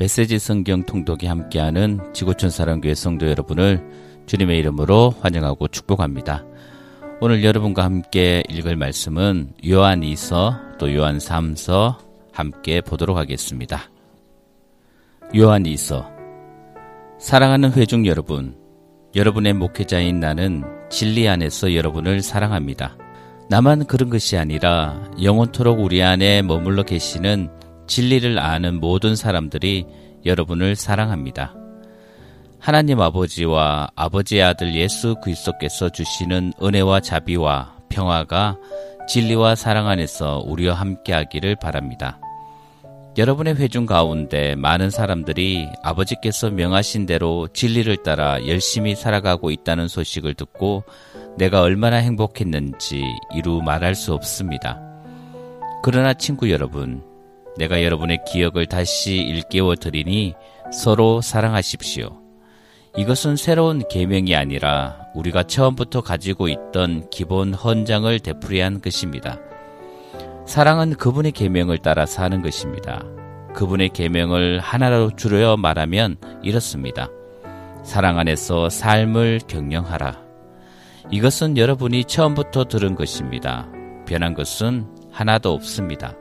메시지 성경 통독이 함께하는 지구촌 사랑교회 성도 여러분을 주님의 이름으로 환영하고 축복합니다. 오늘 여러분과 함께 읽을 말씀은 요한 2서 또 요한 3서 함께 보도록 하겠습니다. 요한 2서 사랑하는 회중 여러분, 여러분의 목회자인 나는 진리 안에서 여러분을 사랑합니다. 나만 그런 것이 아니라 영원토록 우리 안에 머물러 계시는 진리를 아는 모든 사람들이 여러분을 사랑합니다. 하나님 아버지와 아버지의 아들 예수 그리스도께서 주시는 은혜와 자비와 평화가 진리와 사랑 안에서 우리와 함께하기를 바랍니다. 여러분의 회중 가운데 많은 사람들이 아버지께서 명하신 대로 진리를 따라 열심히 살아가고 있다는 소식을 듣고 내가 얼마나 행복했는지 이루 말할 수 없습니다. 그러나 친구 여러분, 내가 여러분의 기억을 다시 일깨워 드리니 서로 사랑하십시오. 이것은 새로운 계명이 아니라 우리가 처음부터 가지고 있던 기본 헌장을 되풀이한 것입니다. 사랑은 그분의 계명을 따라 사는 것입니다. 그분의 계명을 하나로 줄여 말하면 이렇습니다. 사랑 안에서 삶을 경영하라. 이것은 여러분이 처음부터 들은 것입니다. 변한 것은 하나도 없습니다.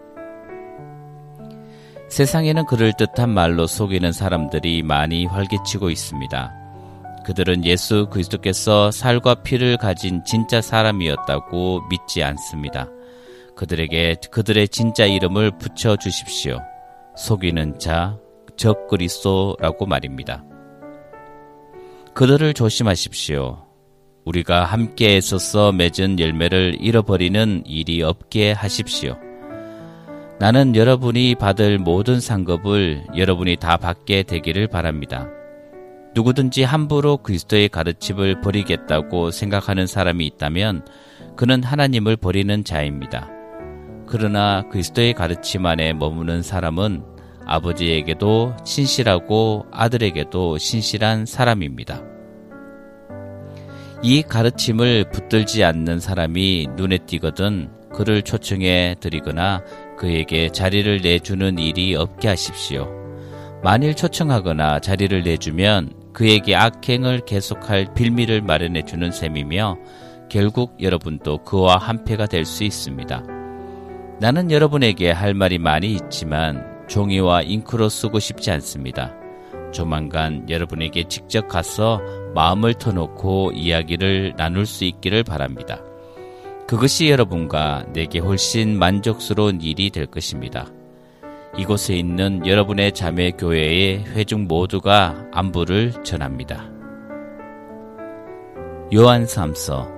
세상에는 그럴듯한 말로 속이는 사람들이 많이 활개치고 있습니다. 그들은 예수 그리스도께서 살과 피를 가진 진짜 사람이었다고 믿지 않습니다. 그들에게 그들의 진짜 이름을 붙여 주십시오. 속이는 자, 적 그리스도라고 말입니다. 그들을 조심하십시오. 우리가 함께 있어서 맺은 열매를 잃어버리는 일이 없게 하십시오. 나는 여러분이 받을 모든 상급을 여러분이 다 받게 되기를 바랍니다. 누구든지 함부로 그리스도의 가르침을 버리겠다고 생각하는 사람이 있다면 그는 하나님을 버리는 자입니다. 그러나 그리스도의 가르침 안에 머무는 사람은 아버지에게도 신실하고 아들에게도 신실한 사람입니다. 이 가르침을 붙들지 않는 사람이 눈에 띄거든 그를 초청해 드리거나 그에게 자리를 내주는 일이 없게 하십시오. 만일 초청하거나 자리를 내주면 그에게 악행을 계속할 빌미를 마련해 주는 셈이며 결국 여러분도 그와 한패가 될 수 있습니다. 나는 여러분에게 할 말이 많이 있지만 종이와 잉크로 쓰고 싶지 않습니다. 조만간 여러분에게 직접 가서 마음을 터놓고 이야기를 나눌 수 있기를 바랍니다. 그것이 여러분과 내게 훨씬 만족스러운 일이 될 것입니다. 이곳에 있는 여러분의 자매 교회의 회중 모두가 안부를 전합니다. 요한 3서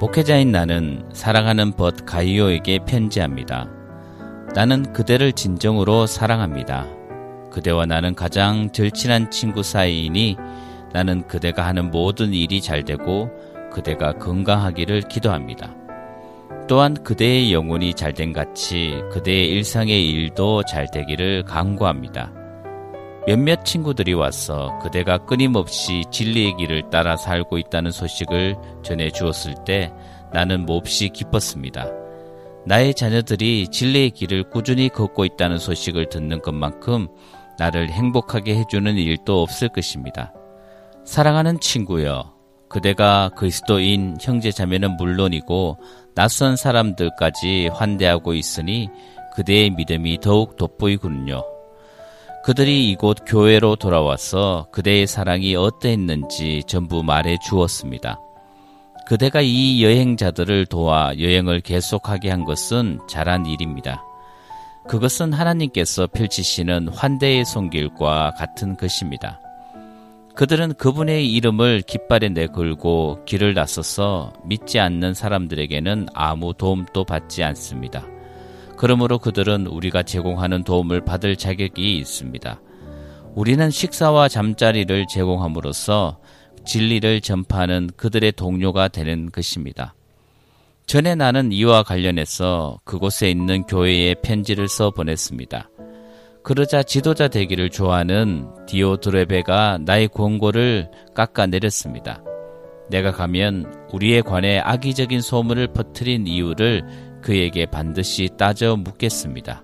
목회자인 나는 사랑하는 벗 가이오에게 편지합니다. 나는 그대를 진정으로 사랑합니다. 그대와 나는 가장 절친한 친구 사이이니 나는 그대가 하는 모든 일이 잘 되고 그대가 건강하기를 기도합니다. 또한 그대의 영혼이 잘된 같이 그대의 일상의 일도 잘 되기를 간구합니다. 몇몇 친구들이 와서 그대가 끊임없이 진리의 길을 따라 살고 있다는 소식을 전해 주었을 때 나는 몹시 기뻤습니다. 나의 자녀들이 진리의 길을 꾸준히 걷고 있다는 소식을 듣는 것만큼 나를 행복하게 해주는 일도 없을 것입니다. 사랑하는 친구여, 그대가 그리스도인 형제 자매는 물론이고 낯선 사람들까지 환대하고 있으니 그대의 믿음이 더욱 돋보이군요. 그들이 이곳 교회로 돌아와서 그대의 사랑이 어떠했는지 전부 말해 주었습니다. 그대가 이 여행자들을 도와 여행을 계속하게 한 것은 잘한 일입니다. 그것은 하나님께서 펼치시는 환대의 손길과 같은 것입니다. 그들은 그분의 이름을 깃발에 내걸고 길을 나서서 믿지 않는 사람들에게는 아무 도움도 받지 않습니다. 그러므로 그들은 우리가 제공하는 도움을 받을 자격이 있습니다. 우리는 식사와 잠자리를 제공함으로써 진리를 전파하는 그들의 동료가 되는 것입니다. 전에 나는 이와 관련해서 그곳에 있는 교회에 편지를 써 보냈습니다. 그러자 지도자 되기를 좋아하는 디오드레베가 나의 권고를 깎아내렸습니다. 내가 가면 우리에 관해 악의적인 소문을 퍼뜨린 이유를 그에게 반드시 따져 묻겠습니다.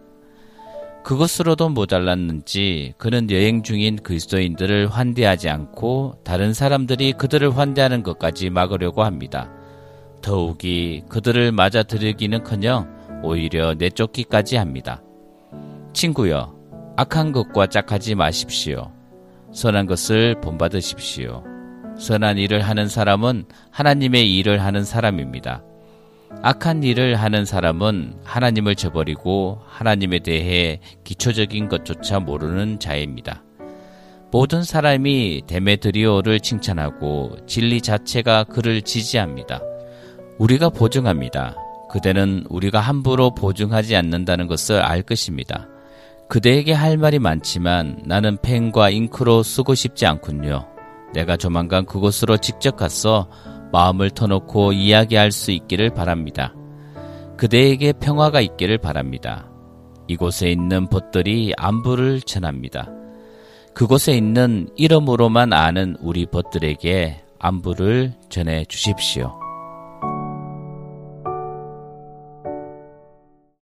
그것으로도 모자랐는지 그는 여행 중인 그리스도인들을 환대하지 않고 다른 사람들이 그들을 환대하는 것까지 막으려고 합니다. 더욱이 그들을 맞아들이기는커녕 오히려 내쫓기까지 합니다. 친구여, 악한 것과 짝하지 마십시오. 선한 것을 본받으십시오. 선한 일을 하는 사람은 하나님의 일을 하는 사람입니다. 악한 일을 하는 사람은 하나님을 저버리고 하나님에 대해 기초적인 것조차 모르는 자입니다. 모든 사람이 데메드리오를 칭찬하고 진리 자체가 그를 지지합니다. 우리가 보증합니다. 그대는 우리가 함부로 보증하지 않는다는 것을 알 것입니다. 그대에게 할 말이 많지만 나는 펜과 잉크로 쓰고 싶지 않군요. 내가 조만간 그곳으로 직접 가서 마음을 터놓고 이야기할 수 있기를 바랍니다. 그대에게 평화가 있기를 바랍니다. 이곳에 있는 벗들이 안부를 전합니다. 그곳에 있는 이름으로만 아는 우리 벗들에게 안부를 전해 주십시오.